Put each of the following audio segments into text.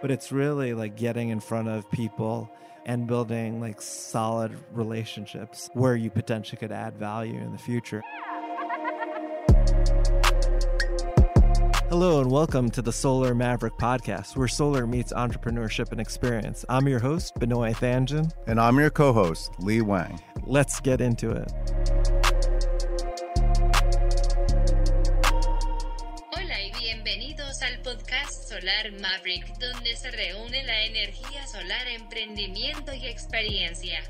but it's really like getting in front of people and building like solid relationships where you potentially could add value in the future. Hello and welcome to the Solar Maverick podcast, where solar meets entrepreneurship and experience. I'm your host, Benoit Thanjan. And I'm your co host, Lee Wang. Let's get into it. Solar Maverick, donde se reúne la energía solar, emprendimiento y experiencia.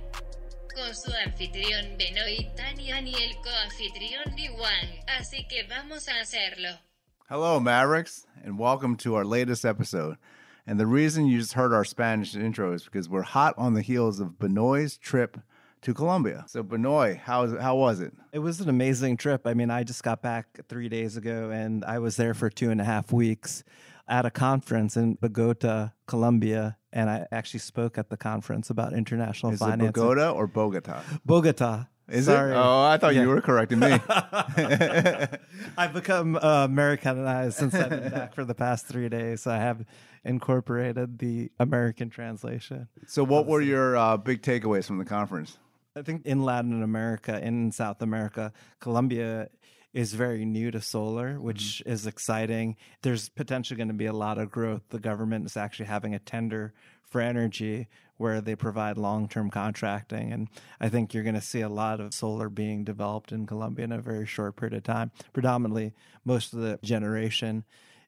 Con su anfitrión Benoit Thanjan y el coanfitrión Lee Wang. Así que vamos a hacerlo. Hello, Mavericks, and welcome to our latest episode. And the reason you just heard our Spanish intro is because we're hot on the heels of Benoit's trip to Colombia. So, Benoit, how, is, how was it? It was an amazing trip. I mean, I just got back three days ago and I was there for two and a half weeks at a conference in Bogota, Colombia. And I actually spoke at the conference about international Is finance. it Bogota or Bogota? Bogota. Is Sorry. it? Oh, I thought Yeah. you were correcting me. I've become uh, Americanized since I've been back for the past three days. So I have incorporated the American translation. so, what were your uh, big takeaways from the conference? I think in Latin America, in South America, Colombia is very new to solar, mm-hmm. which is exciting. There's potentially going to be a lot of growth. The government is actually having a tender for energy where they provide long term contracting. And I think you're going to see a lot of solar being developed in Colombia in a very short period of time. Predominantly, most of the generation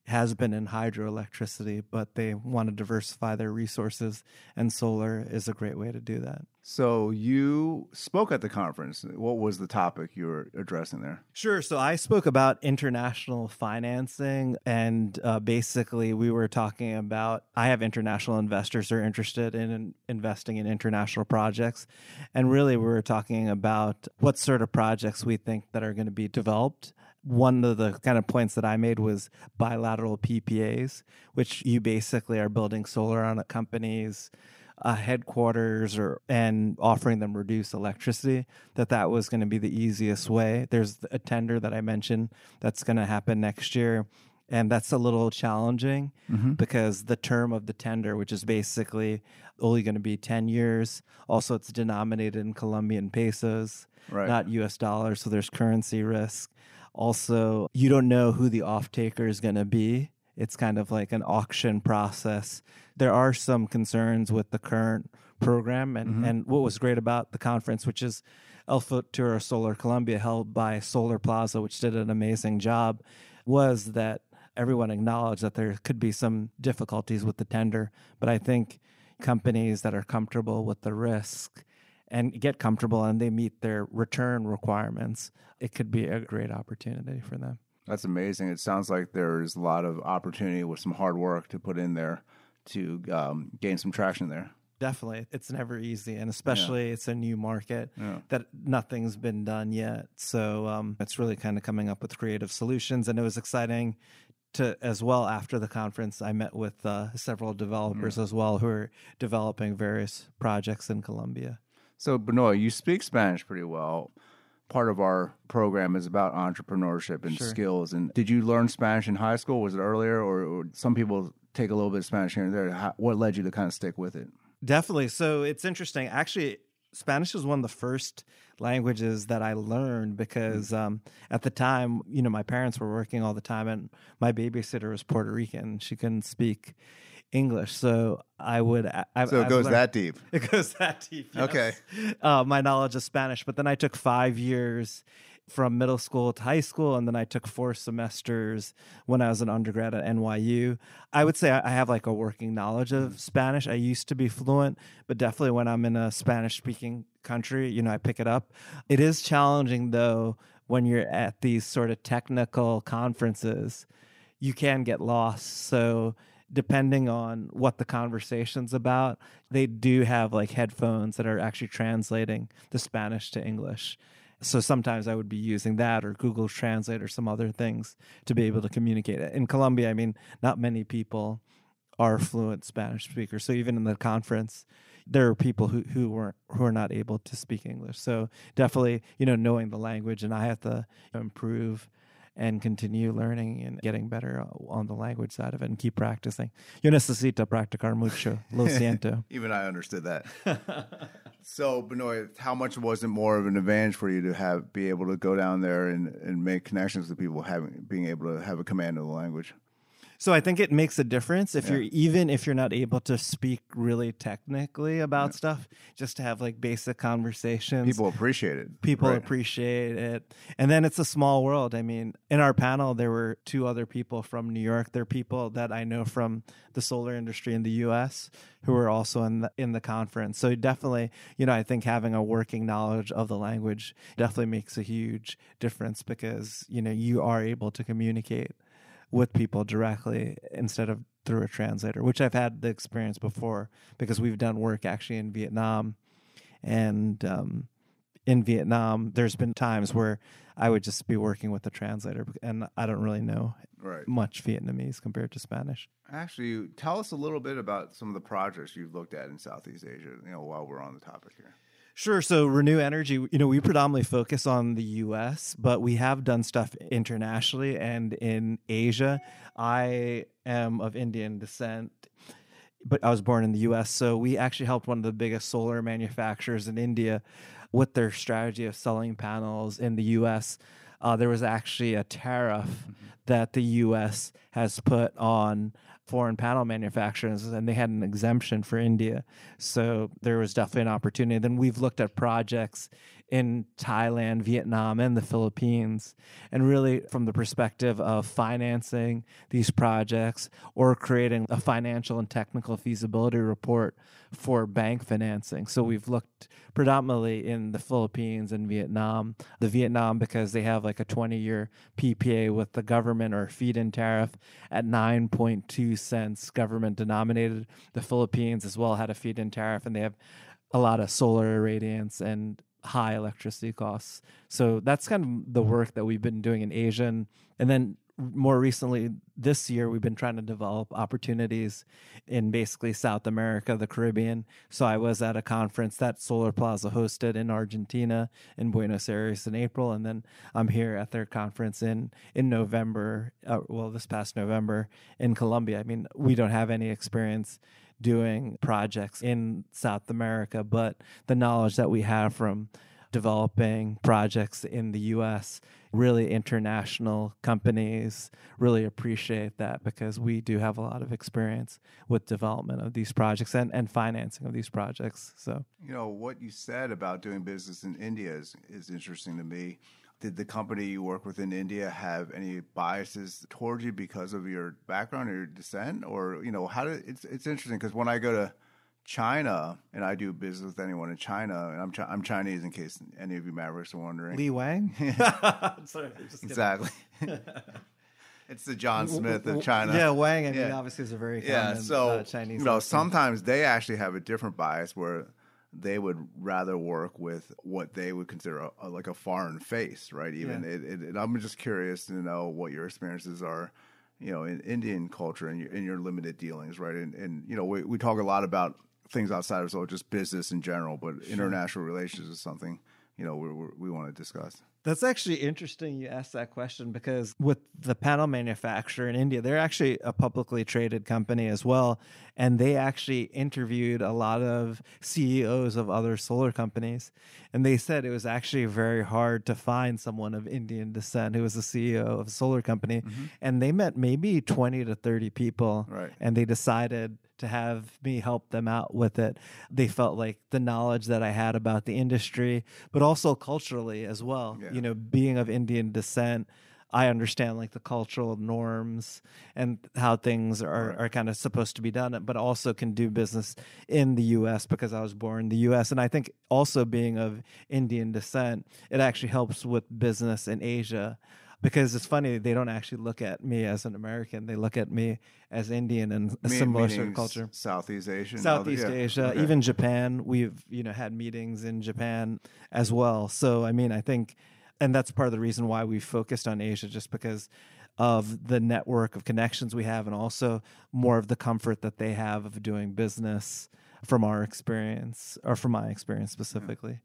has been in hydroelectricity, but they want to diversify their resources, and solar is a great way to do that. So, you spoke at the conference. What was the topic you were addressing there? Sure. So I spoke about international financing, and uh, basically, we were talking about I have international investors who are interested in, in investing in international projects. And really, we were talking about what sort of projects we think that are going to be developed. One of the kind of points that I made was bilateral PPAs, which you basically are building solar on a company's uh, headquarters or and offering them reduced electricity that that was going to be the easiest way. There's a tender that i mentioned that's going to happen next year and that's a little challenging because the term of the tender which is basically only going to be 10 years also it's denominated in colombian pesos Right. not us dollars so there's currency risk. Also you don't know who the off taker is going to be it's kind of like an auction process. There are some concerns with the current program, and, mm-hmm. and what was great about the conference, which is El Futuro Solar Colombia, held by Solar Plaza, which did an amazing job, was that everyone acknowledged that there could be some difficulties with the tender. But I think companies that are comfortable with the risk and get comfortable and they meet their return requirements, it could be a great opportunity for them. That's amazing. It sounds like there's a lot of opportunity with some hard work to put in there to um, gain some traction there. Definitely. It's never easy. And especially it's a new market Yeah. that nothing's been done yet. So um, it's really kind of coming up with creative solutions. And it was exciting to, as well, after the conference, I met with uh, several developers as well who are developing various projects in Colombia. So, Benoit, you speak Spanish pretty well. Part of our program is about entrepreneurship and Sure. skills. And did you learn Spanish in high school? Was it earlier, or, or some people take a little bit of Spanish here and there? How, what led you to kind of stick with it? Definitely. So it's interesting. Actually, Spanish was one of the first languages that I learned because um, at the time, you know, my parents were working all the time, and my babysitter was Puerto Rican. She couldn't speak English, so I would. I, So it I've goes learned- that deep. It goes that deep. yes. Okay. Uh, my knowledge of Spanish, but then I took five years from middle school to high school, and then I took four semesters when I was an undergrad at NYU. I would say I I have like a working knowledge of Spanish. I used to be fluent, but definitely when I'm in a Spanish speaking country, you know, I pick it up. It is challenging though when you're at these sort of technical conferences, you can get lost. So depending on what the conversation's about, they do have like headphones that are actually translating the Spanish to English. So sometimes I would be using that or Google Translate or some other things to be able to communicate. In Colombia, I mean, not many people are fluent Spanish speakers. So even in the conference, there are people who who weren't who are not able to speak English. So definitely, you know, knowing the language, and I have to improve and continue learning and getting better on the language side of it and keep practicing. Yo necesito practicar mucho. Lo siento. Even I understood that. so, Benoit, how much was it more of an advantage for you to have be able to go down there and, and make connections with people, having being able to have a command of the language? So I think it makes a difference if you're even if you're not able to speak really technically about stuff, just to have like basic conversations. People appreciate it. people Right. appreciate it. And then it's a small world. I mean, in our panel there were two other people from New York. They're people that I know from the solar industry in the US who were also in the in the conference. So definitely, you know, I think having a working knowledge of the language definitely makes a huge difference because, you know, you are able to communicate with people directly instead of through a translator, which I've had the experience before because we've done work actually in Vietnam. And um, in Vietnam, there's been times where I would just be working with a translator and I don't really know Right. much Vietnamese compared to Spanish. Actually, tell us a little bit about some of the projects you've looked at in Southeast Asia. You know, while we're on the topic here. Sure. So Reneu Energy, you know, we predominantly focus on the US, but we have done stuff internationally and in Asia. I am of Indian descent, but I was born in the US. So we actually helped one of the biggest solar manufacturers in India with their strategy of selling panels in the US. Uh, there was actually a tariff that the US has put on foreign panel manufacturers and they had an exemption for India. So there was definitely an opportunity. Then we've looked at projects in Thailand, Vietnam, and the Philippines, and really from the perspective of financing these projects or creating a financial and technical feasibility report for bank financing. So we've looked predominantly in the Philippines and Vietnam. The Vietnam, because they have like a 20 year PPA with the government or feed in tariff at 9.2 cents government denominated. The Philippines as well had a feed in tariff and they have a lot of solar irradiance and high electricity costs. So that's kind of the work that we've been doing in Asia. And, and then more recently this year, we've been trying to develop opportunities in basically South America, the Caribbean. So I was at a conference that Solar Plaza hosted in Argentina, in Buenos Aires in April. And then I'm here at their conference in, in November, uh, well, this past November in Colombia. I mean, we don't have any experience doing projects in South America, but the knowledge that we have from developing projects in the US, really international companies really appreciate that because we do have a lot of experience with development of these projects and, and financing of these projects. So You know, what you said about doing business in India is, is interesting to me. Did the company you work with in India have any biases towards you because of your background or your descent? Or, you know, how did it's, it's interesting because when I go to China and I do business with anyone in China, and I'm, Chi- I'm Chinese in case any of you Mavericks are wondering. Lee Wang? Sorry, just exactly. it's the John Smith of China. Yeah, Wang, I mean, Yeah. obviously is a very Yeah, common so uh, Chinese. you know, sometimes they actually have a different bias where they would rather work with what they would consider a, a- like a foreign face, right? Even Yeah. it, it, and I'm just curious to know what your experiences are, you know, in Indian culture and your, in your limited dealings, right? And, and you know, we, we talk a lot about things outside of so just business in general, but international relations is something you know we we we want to discuss. That's actually interesting you asked that question because with the panel manufacturer in India, they're actually a publicly traded company as well. And they actually interviewed a lot of CEOs of other solar companies. And they said it was actually very hard to find someone of Indian descent who was the CEO of a solar company. Mm-hmm. And they met maybe 20 to 30 people. Right. And they decided to have me help them out with it. They felt like the knowledge that I had about the industry, but also culturally as well. Yeah. You know, being of Indian descent, I understand like the cultural norms and how things are, Right. are kind of supposed to be done, but also can do business in the US because I was born in the US. And I think also being of Indian descent, it actually helps with business in Asia because it's funny they don't actually look at me as an American; they look at me as Indian and a Me- similar sort meaning of culture. Southeast Asia, and Southeast yeah. Asia, Okay. even Japan. We've you know had meetings in Japan as well. So I mean, I think, and that's part of the reason why we focused on Asia, just because of the network of connections we have, and also more of the comfort that they have of doing business from our experience or from my experience specifically.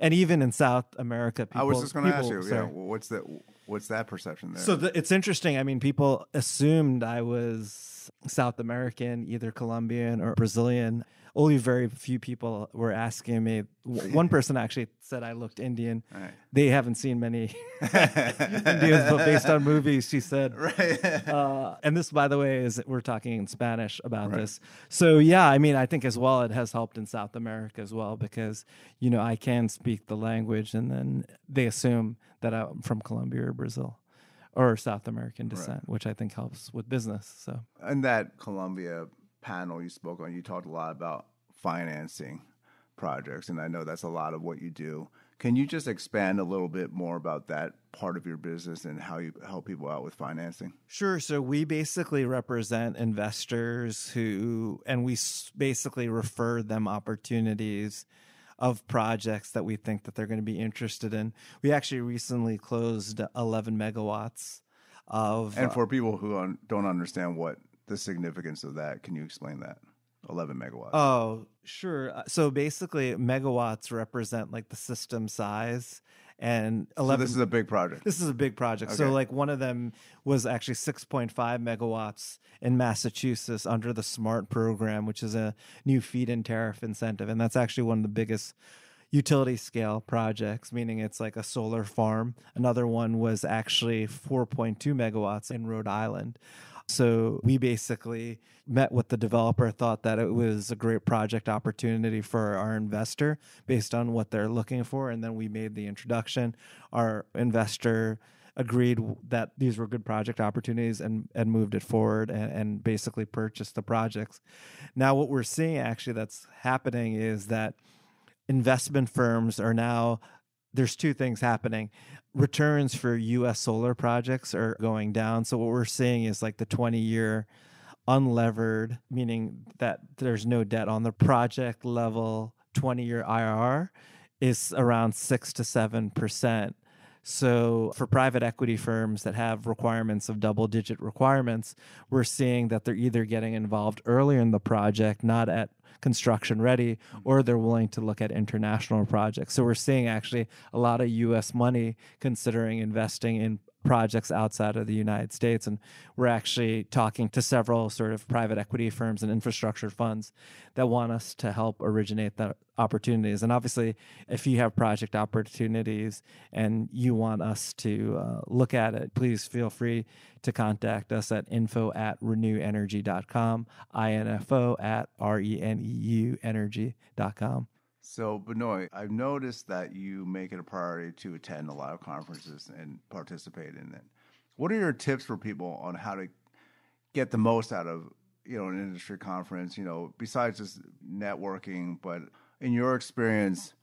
And even in South America, people. I was just going to ask you, yeah, what's that? What's that perception there? So the, it's interesting. I mean, people assumed I was South American, either Colombian or Brazilian. Only very few people were asking me. One person actually said I looked Indian. Right. They haven't seen many Indians, but based on movies, she said. right. Uh, and this, by the way, is we're talking in Spanish about this. So yeah, I mean, I think as well it has helped in South America as well because you know I can speak the language, and then they assume that I'm from Colombia or Brazil or South American descent, which I think helps with business. So In that Colombia panel you spoke on, you talked a lot about financing projects, and I know that's a lot of what you do. Can you just expand a little bit more about that part of your business and how you help people out with financing? Sure. So we basically represent investors who, and we basically refer them opportunities of projects that we think that they're going to be interested in. We actually recently closed 11 megawatts of. And for people who un- don't understand what the significance of that, can you explain that? 11 megawatts. Oh, sure. Uh, So basically, megawatts represent like the system size, and so 11. this is a big project. This is a big project. So, like, one of them was actually 6.5 megawatts in Massachusetts under the SMART program, which is a new feed in tariff incentive. And that's actually one of the biggest utility scale projects, meaning it's like a solar farm. Another one was actually 4.2 megawatts in Rhode Island. So we basically met with the developer, thought that it was a great project opportunity for our investor based on what they're looking for. And then we made the introduction. Our investor agreed that these were good project opportunities and, and moved it forward and, and basically purchased the projects. Now, what we're seeing actually that's happening is that investment firms are now there's two things happening. Returns for US solar projects are going down. So what we're seeing is like the 20 year unlevered, meaning that there's no debt on the project level 20 year IRR is around 6 to 7%. So, for private equity firms that have requirements of double digit requirements, we're seeing that they're either getting involved earlier in the project, not at construction ready, mm-hmm. or they're willing to look at international projects. So, we're seeing actually a lot of US money considering investing in projects outside of the United States. And we're actually talking to several sort of private equity firms and infrastructure funds that want us to help originate the opportunities. And obviously, if you have project opportunities and you want us to uh, look at it, please feel free to contact us at info at reneuenergy.com, info at R E N E U energy.com. So, Benoit, I've noticed that you make it a priority to attend a lot of conferences and participate in it. What are your tips for people on how to get the most out of you know an industry conference? You know, besides just networking, but in your experience,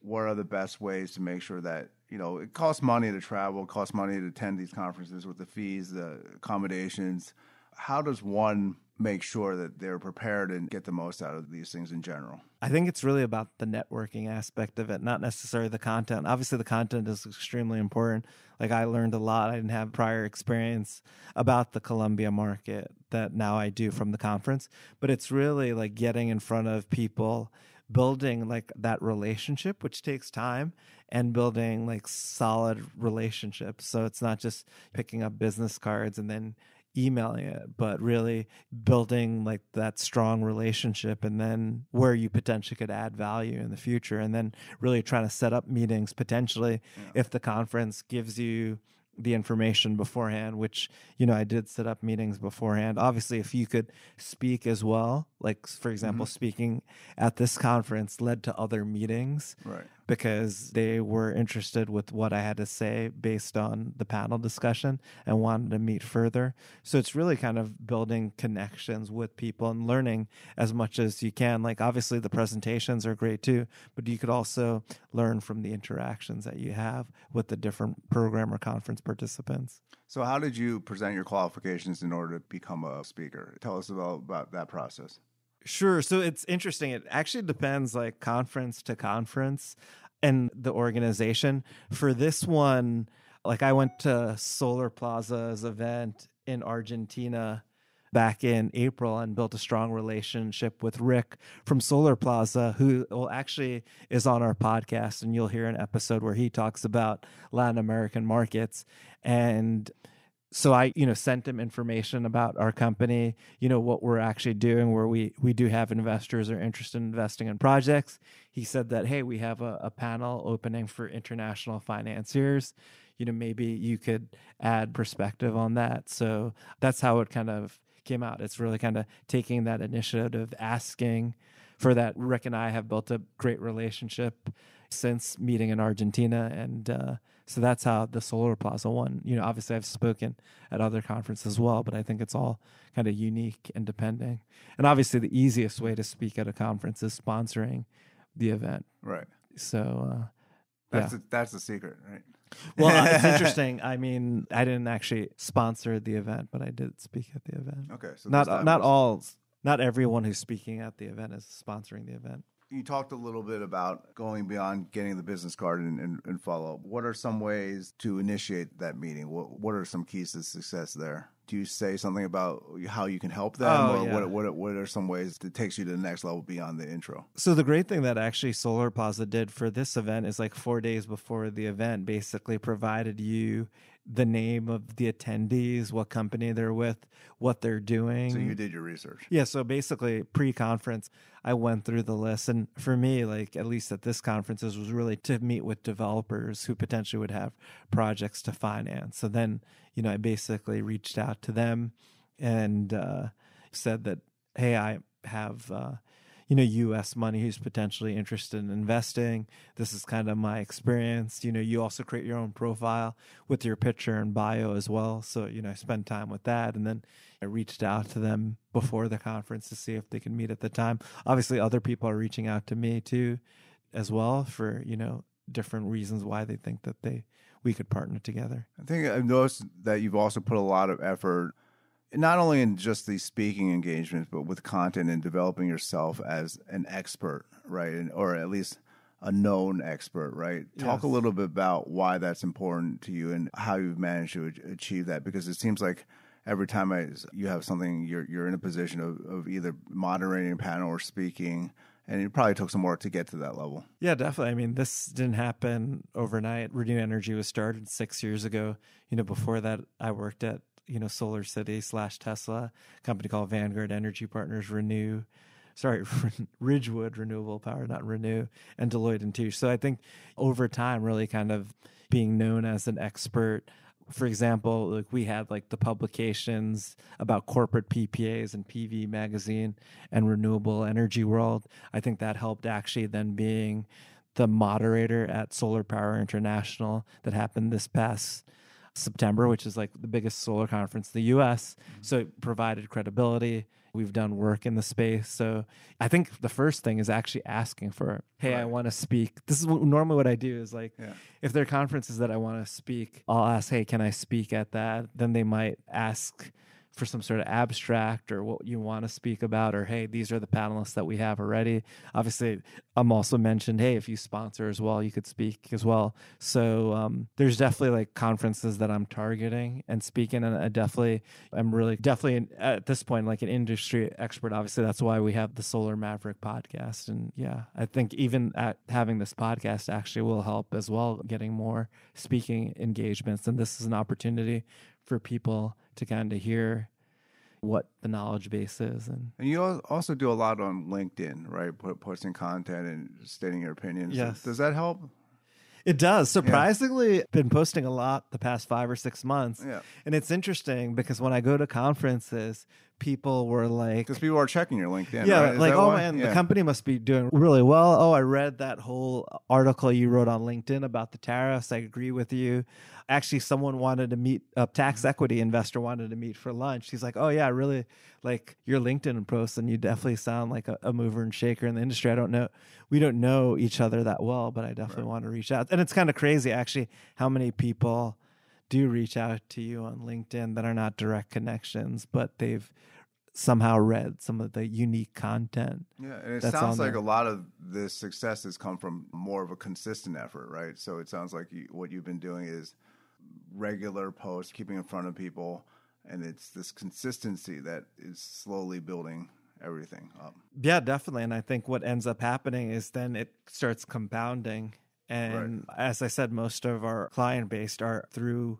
what are the best ways to make sure that you know it costs money to travel, costs money to attend these conferences with the fees, the accommodations. How does one make sure that they're prepared and get the most out of these things in general? I think it's really about the networking aspect of it, not necessarily the content. Obviously, the content is extremely important. Like, I learned a lot. I didn't have prior experience about the Colombia market that now I do from the conference, but it's really like getting in front of people, building like that relationship, which takes time, and building like solid relationships. So it's not just picking up business cards and then emailing it, but really building like that strong relationship and then where you potentially could add value in the future. And then really trying to set up meetings potentially if the conference gives you the information beforehand, which, you know, I did set up meetings beforehand. Obviously, if you could speak as well, like, for example, mm-hmm. speaking at this conference led to other meetings Right. Because they were interested with what I had to say based on the panel discussion and wanted to meet further. So it's really kind of building connections with people and learning as much as you can. Like obviously the presentations are great too, but you could also learn from the interactions that you have with the different program or conference participants. So, how did you present your qualifications in order to become a speaker? Tell us about, about that process. Sure. So it's interesting. It actually depends like conference to conference and the organization. For this one, like I went to Solar Plaza's event in Argentina back in April and built a strong relationship with Rick from Solar Plaza, who well, actually is on our podcast. And you'll hear an episode where he talks about Latin American markets. And so I, you know, sent him information about our company, you know, what we're actually doing, where we we do have investors are interested in investing in projects. He said that, hey, we have a, a panel opening for international financiers. You know, maybe you could add perspective on that. So that's how it kind of came out. It's really kind of taking that initiative, asking for that. Rick and I have built a great relationship since meeting in Argentina, and uh, so that's how the Solar Plaza one. You know, obviously I've spoken at other conferences as well, but I think it's all kind of unique and depending. And obviously, the easiest way to speak at a conference is sponsoring the event. Right. So. Uh, that's yeah. the, that's the secret, right? well, it's interesting. I mean, I didn't actually sponsor the event, but I did speak at the event. Okay, so not not all, not everyone who's speaking at the event is sponsoring the event. You talked a little bit about going beyond getting the business card and, and, and follow up. What are some ways to initiate that meeting? What What are some keys to success there? Do you say something about how you can help them, Oh, or yeah. what, what What are some ways that takes you to the next level beyond the intro? So the great thing that actually Solar Plaza did for this event is like four days before the event, basically provided you the name of the attendees, what company they're with, what they're doing. So you did your research. Yeah, so basically pre-conference, I went through the list, and for me, like at least at this conference, this was really to meet with developers who potentially would have projects to finance. So then, you know, I basically reached out to them and uh, said that, hey, I have. Uh, you know, U.S. money who's potentially interested in investing. This is kind of my experience. You know, you also create your own profile with your picture and bio as well. So, you know, I spend time with that. And then I reached out to them before the conference to see if they could meet at the time. Obviously, other people are reaching out to me too, as well, for, you know, different reasons why they think that they we could partner together. I think I've noticed that you've also put a lot of effort, not only in just these speaking engagements, but with content and developing yourself as an expert, right? And, or at least a known expert, right? Talk a little bit about why that's important to you and how you've managed to achieve that, because it seems like every time I, you have something, you're you're in a position of, of either moderating a panel or speaking, and it probably took some work to get to that level. Yeah, definitely. I mean, this didn't happen overnight. Reneu Energy was started six years ago. You know, before that, I worked at you know SolarCity slash Tesla, company called Vanguard Energy Partners, Reneu. Sorry, Ridgewood Renewable Power, not Reneu, and Deloitte and Touche. So I think over time, really kind of being known as an expert. For example, like we had like the publications about corporate PPAs and PV Magazine and Renewable Energy World. I think that helped actually then being the moderator at Solar Power International that happened this past September, which is like the biggest solar conference in the US. Mm-hmm. So it provided credibility. We've done work in the space. So I think the first thing is actually asking for, hey, I want to speak. This is what, normally what I do is like, Yeah. if there are conferences that I want to speak, I'll ask, hey, can I speak at that? Then they might ask for some sort of abstract or what you want to speak about, or hey, these are the panelists that we have already. Obviously, I'm also mentioned, hey, if you sponsor as well, you could speak as well. So um, there's definitely like conferences that I'm targeting and speaking, and I definitely, I'm really definitely in, at this point like an industry expert. Obviously, that's why we have the Solar Maverick podcast, and yeah, I think even at having this podcast actually will help as well, getting more speaking engagements, and this is an opportunity for people to kind of hear what the knowledge base is and And you also do a lot on LinkedIn, right? Put, posting content and stating your opinions. Yes. Does that help? It does. Surprisingly, been posting a lot the past five or six months. Yeah. And it's interesting because when I go to conferences, people were like, Because people are checking your LinkedIn. yeah, right? Like, oh why? man, Yeah. the company must be doing really well. Oh, I read that whole article you wrote on LinkedIn about the tariffs. I agree with you. Actually, someone wanted to meet a tax Mm-hmm. equity investor wanted to meet for lunch. He's like, oh yeah, really like your LinkedIn post and you definitely sound like a, a mover and shaker in the industry. I don't know, we don't know each other that well, but I definitely want to reach out. And it's kind of crazy actually how many people do reach out to you on LinkedIn that are not direct connections, but they've somehow read some of the unique content. Yeah, and it sounds like there. a lot of this success has come from more of a consistent effort, right? So it sounds like you, what you've been doing is regular posts, keeping in front of people, and it's this consistency that is slowly building everything up. Yeah, definitely. And I think what ends up happening is then it starts compounding. And right. as I said, most of our client base are through,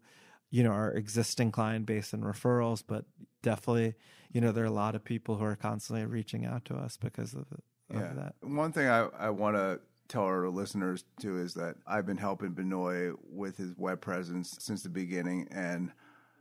you know, our existing client base and referrals, but definitely, you know, there are a lot of people who are constantly reaching out to us because of, of yeah. that. One thing I, I want to tell our listeners too is that I've been helping Benoit with his web presence since the beginning. And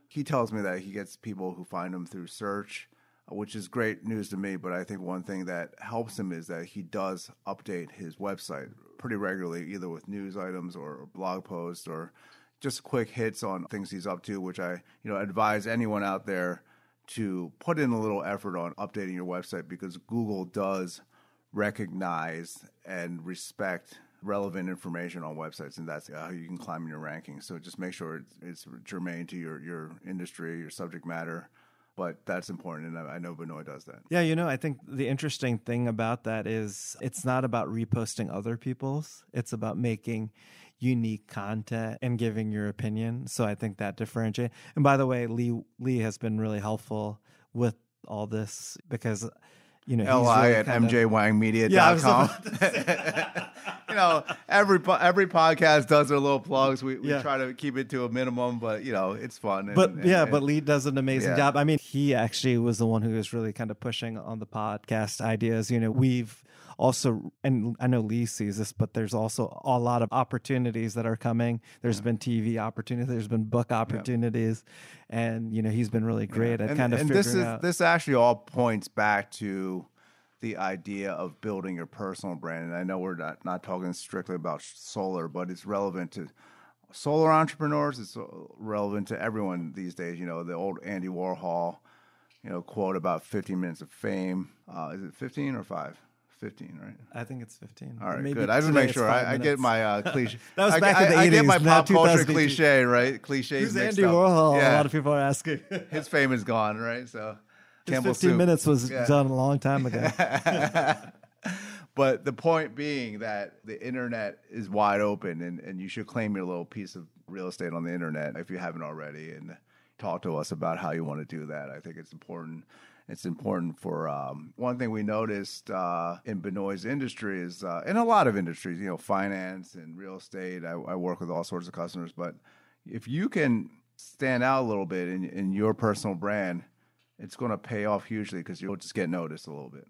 he tells me that he gets people who find him through search which is great news to me. But I think one thing that helps him is that he does update his website pretty regularly, either with news items or blog posts or just quick hits on things he's up to, which I you know advise anyone out there to put in a little effort on updating your website because Google does recognize and respect relevant information on websites, and that's how you can climb in your rankings. So just make sure it's, it's germane to your your industry, your subject matter but that's important, and I know Benoit does that. Yeah, you know, I think the interesting thing about that is it's not about reposting other people's; it's about making unique content and giving your opinion. So I think that differentiate. And by the way, Lee Lee has been really helpful with all this because you know, li really at mjwangmedia.com. Yeah, you know, every every podcast does their little plugs. We, we yeah. try to keep it to a minimum, but you know, it's fun. And, but and, yeah, and, but Lee does an amazing yeah. job. I mean, he actually was the one who was really kind of pushing on the podcast ideas. You know, we've also, and I know Lee sees this, but there's also a lot of opportunities that are coming. There's yeah. been TV opportunities, there's been book opportunities, yeah. and you know he's been really great yeah. at and, kind of and this is out. this actually all points back to the idea of building your personal brand. And I know we're not, not talking strictly about solar, but it's relevant to solar entrepreneurs. It's relevant to everyone these days. You know, the old Andy Warhol, you know, quote about 15 minutes of fame. Uh, is it 15 or five? 15, right? I think it's 15. All right, Maybe good. I just make sure I, I, get my uh, cliche. that was back I, in the I, 80s. I get my pop culture cliche, right? Cliche. Who's Andy up. Warhol? Yeah. A lot of people are asking. His fame is gone, right? So, Campbell 15 soup. minutes was yeah. done a long time ago. but the point being that the internet is wide open, and, and you should claim your little piece of real estate on the internet if you haven't already, and talk to us about how you want to do that. I think it's important it's important for um, one thing we noticed uh, in Benoit's industry is uh, in a lot of industries, you know, finance and real estate. I, I, work with all sorts of customers, but if you can stand out a little bit in, in your personal brand, it's going to pay off hugely because you'll just get noticed a little bit.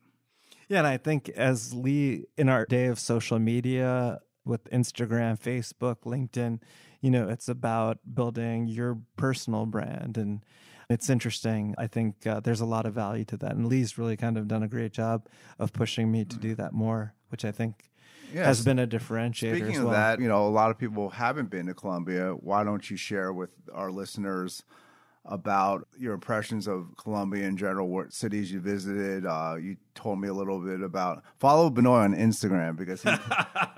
Yeah, and I think as Lee in our day of social media with Instagram, Facebook, LinkedIn, you know, it's about building your personal brand and it's interesting. I think uh, there's a lot of value to that. And Lee's really kind of done a great job of pushing me to do that more, which I think yes. has been a differentiator. Speaking well. of that, you know, a lot of people haven't been to Colombia. Why don't you share with our listeners about your impressions of Colombia in general, what cities you visited. Uh, you told me a little bit about follow Benoit on Instagram because he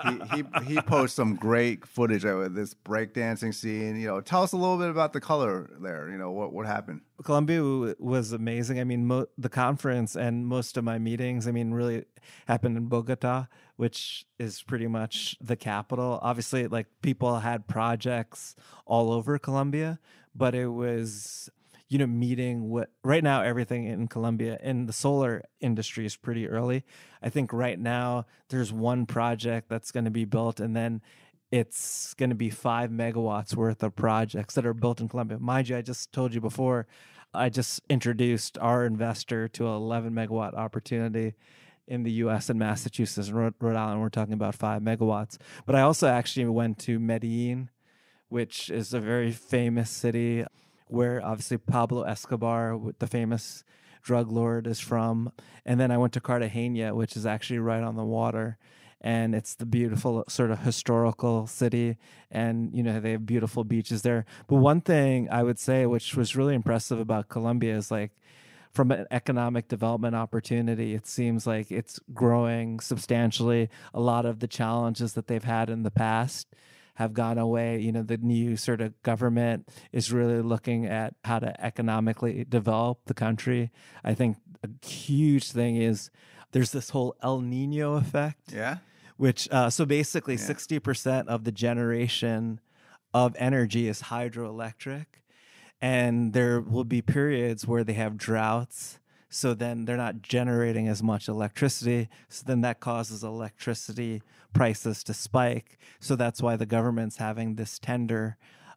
he, he, he, posts some great footage of this breakdancing scene. You know, tell us a little bit about the color there. You know, what what happened? Colombia was amazing. I mean, mo- the conference and most of my meetings, I mean, really happened in Bogota, which is pretty much the capital. Obviously, like people had projects all over Colombia, but it was you know meeting what right now everything in Colombia in the solar industry is pretty early. I think right now there's one project that's going to be built and then it's going to be 5 megawatts worth of projects that are built in Colombia. Mind you, I just told you before I just introduced our investor to an 11 megawatt opportunity in the US and Massachusetts and Rhode, Rhode Island. We're talking about 5 megawatts. But I also actually went to Medellin which is a very famous city where obviously Pablo Escobar, the famous drug lord, is from. And then I went to Cartagena, which is actually right on the water. And it's the beautiful sort of historical city. And, you know, they have beautiful beaches there. But one thing I would say, which was really impressive about Colombia, is like, from an economic development opportunity, it seems like it's growing substantially. A lot of the challenges that they've had in the past have gone away. You know, the new sort of government is really looking at how to economically develop the country. I think a huge thing is there's this whole El Nino effect. Yeah. Which, uh, so basically, yeah. 60% of the generation of energy is hydroelectric. and there will be periods where they have droughts so then they're not generating as much electricity so then that causes electricity prices to spike so that's why the government's having this tender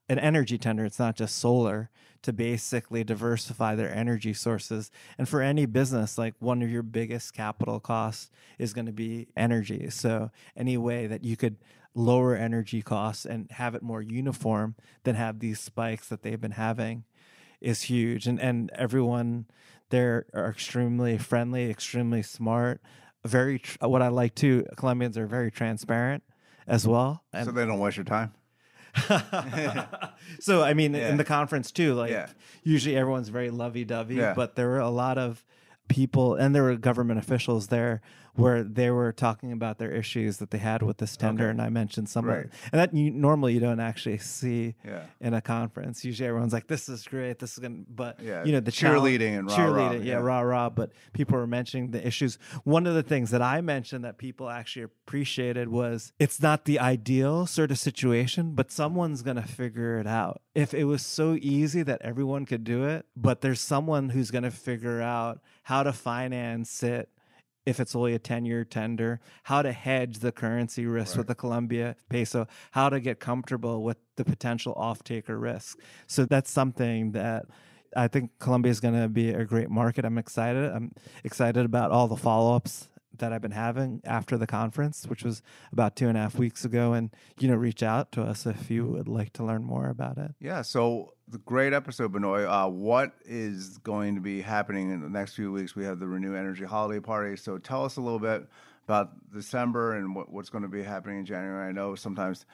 an energy tender it's not just solar to basically diversify their energy sources. And for any business like one of your biggest capital costs is going to be energy. So any way that you could lower energy costs and have it more uniform than have these spikes that they've been having is huge. And and everyone there are extremely friendly extremely smart very tr- what i like too colombians are very transparent as well. And so they don't waste your time. so I mean, Yeah. in the conference too, like Yeah. usually everyone's very lovey-dovey, Yeah. but there were a lot of people and there were government officials there where they were talking about their issues that they had with this tender, Okay. and I mentioned some Right. And that you, normally you don't actually see Yeah. in a conference. Usually everyone's like, "This is great. This is gonna," but Yeah, you know, the cheerleading and cheerleading, yeah, yeah. rah rah. But people were mentioning the issues. One of the things that I mentioned that people actually appreciated was it's not the ideal sort of situation, but someone's gonna figure it out. If it was so easy that everyone could do it, but there's someone who's gonna figure out how to finance it if it's only a 10 year tender, how to hedge the currency risk with the Colombia peso, how to get comfortable with the potential off taker risk. So that's something that I think Colombia is going to be a great market. I'm excited. I'm excited about all the follow ups that I've been having after the conference, which was about two and a half weeks ago. And, you know, reach out to us if you would like to learn more about it. Yeah, so the great episode, Benoit. Uh, what is going to be happening in the next few weeks? We have the Reneu Energy Holiday Party. So tell us a little bit about December and what, what's going to be happening in January. I know sometimes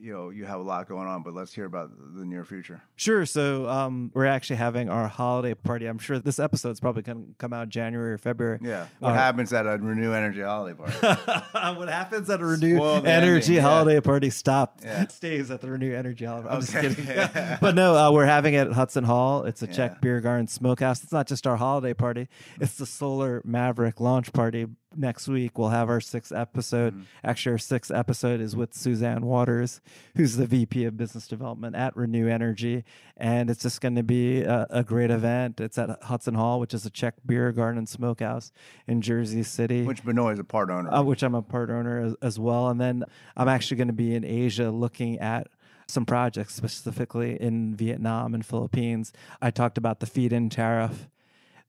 you know you have a lot going on, but let's hear about the near future. Sure. So um, we're actually having our holiday party. I'm sure this episode's probably going to come out January or February. Yeah, what Uh, happens at a Reneu Energy Holiday Party? what happens at a Reneu Energy ending, yeah. holiday party? Stop. Yeah. Stays at the Reneu Energy holiday. I'm Okay. just kidding. but no, uh, we're having it at Hudson Hall. It's a Yeah. Czech beer garden smokehouse. It's not just our holiday party. It's the Solar Maverick launch party. Next week we'll have our sixth episode. Mm-hmm. Actually, our sixth episode is with Suzanne Waters, who's the VP of Business Development at Reneu Energy, and it's just going to be a, a great event. It's at Hudson Hall, which is a Czech beer garden and smokehouse in Jersey City Which Benoit is a part owner. uh, which I'm a part owner as, as well. And then I'm actually going to be in Asia looking at some projects, specifically in Vietnam and Philippines. I talked about the feed in tariff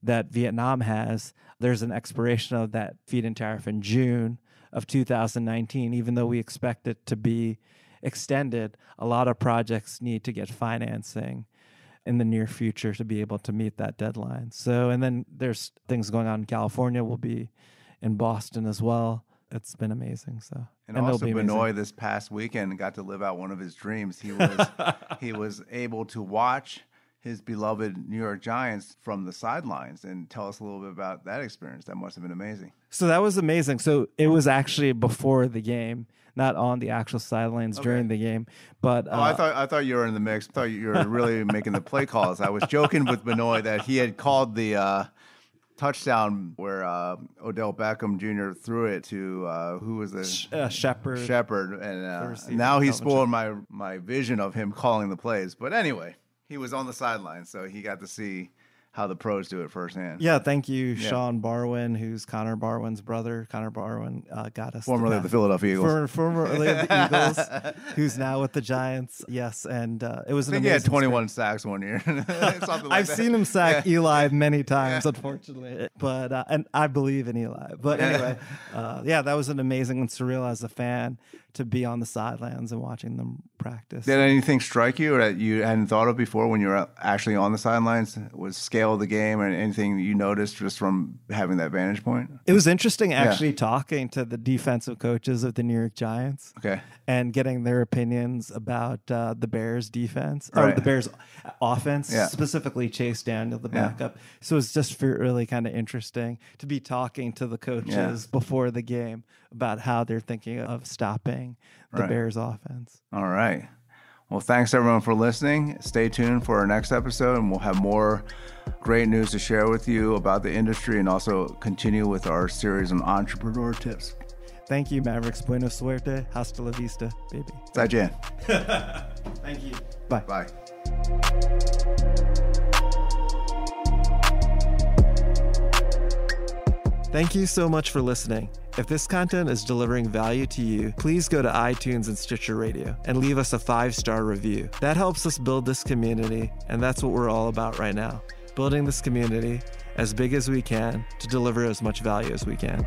that Vietnam has. There's an expiration of that feed in tariff in June of 2019, even though we expect it to be extended. A lot of projects need to get financing in the near future to be able to meet that deadline. So, and then there's things going on in California. We'll be in Boston as well. It's been amazing. So, And, it'll also, be amazing. Benoit this past weekend got to live out one of his dreams. He was he was able to watch his beloved New York Giants from the sidelines and tell us a little bit about that experience. That must have been amazing. So that was amazing. So it was actually before the game, not on the actual sidelines during the game. But uh, Oh, I thought I thought you were in the mix. I thought you were really making the play calls. I was joking with Benoit that he had called the uh, touchdown where uh, Odell Beckham Jr. threw it to uh, who was the uh, Shepherd. Shepard, and uh, now he Calvin spoiled my my vision of him calling the plays. But anyway, he was on the sidelines, so he got to see how the pros do it firsthand. Yeah, thank you, Sean Barwin, who's Connor Barwin's brother. Connor Barwin uh, got us formerly of the Philadelphia Eagles. For, formerly of the Eagles, who's now with the Giants. Yes, and uh, it was I an think he had amazing 21 sacks one year. Like I've that. seen him sack Eli many times, unfortunately, but uh, and I believe in Eli. But anyway, uh, yeah, that was an amazing and surreal as a fan to be on the sidelines and watching them practice. Did anything strike you or that you hadn't thought of before when you were actually on the sidelines? Was scale of the game or anything you noticed just from having that vantage point? It was interesting actually talking to the defensive coaches of the New York Giants. Okay. And getting their opinions about uh, the Bears defense or Right. the Bears offense, Yeah. specifically Chase Daniel, the Yeah. backup. So it's just really kind of interesting to be talking to the coaches before the game about how they're thinking of stopping the Right. Bears offense. All right. Well, thanks everyone for listening. Stay tuned for our next episode, and we'll have more great news to share with you about the industry and also continue with our series on entrepreneur tips. Thank you, Mavericks. Buena suerte. Hasta la vista, baby. 再见. Thank you. Bye. Bye. Thank you so much for listening. If this content is delivering value to you, please go to iTunes and Stitcher Radio and leave us a five star review. That helps us build this community, and that's what we're all about right now building this community as big as we can to deliver as much value as we can.